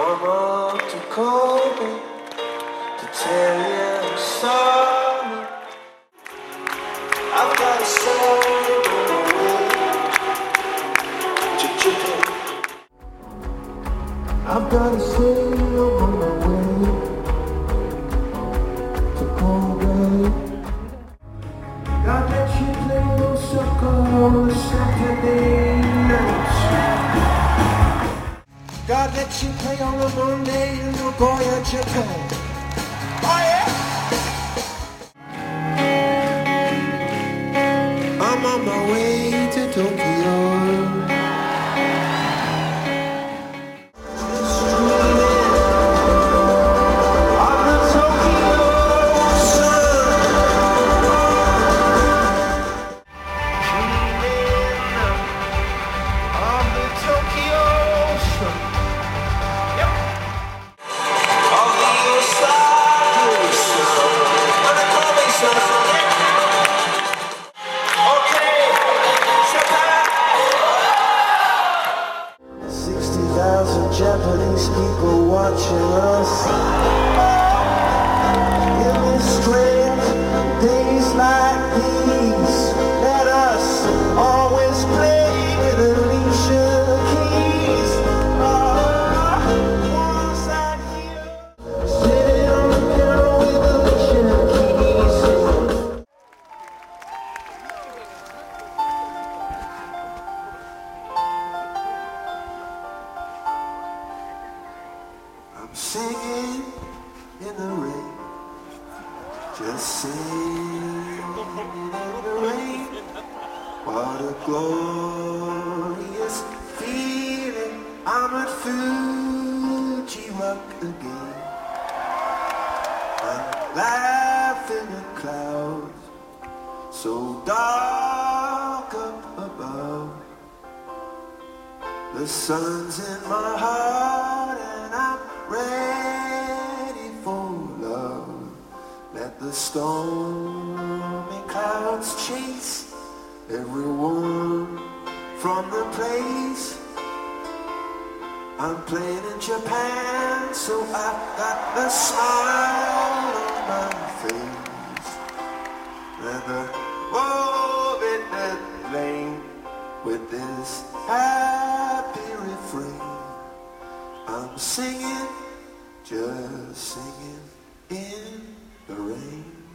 Come on to Kobe to tell you I'm sorry. I've got a Japan. I've got a sail on my way to Kobe. Let you play your soccer on a Saturday Let you play on a Monday in Nagoya, Japan. Oh yeah! I'm on my way to Tokyo. Watching us. Singing in the rain, just singing in the rain. What a glorious feeling! I'm at Fuji Rock again. I'm laughing at clouds so dark up above. The sun's in my heart stormy clouds chase everyone from the place. I'm playing in Japan, so I've got the smile on my face. And the that lane with this happy refrain. I'm singing, just singing in the rain?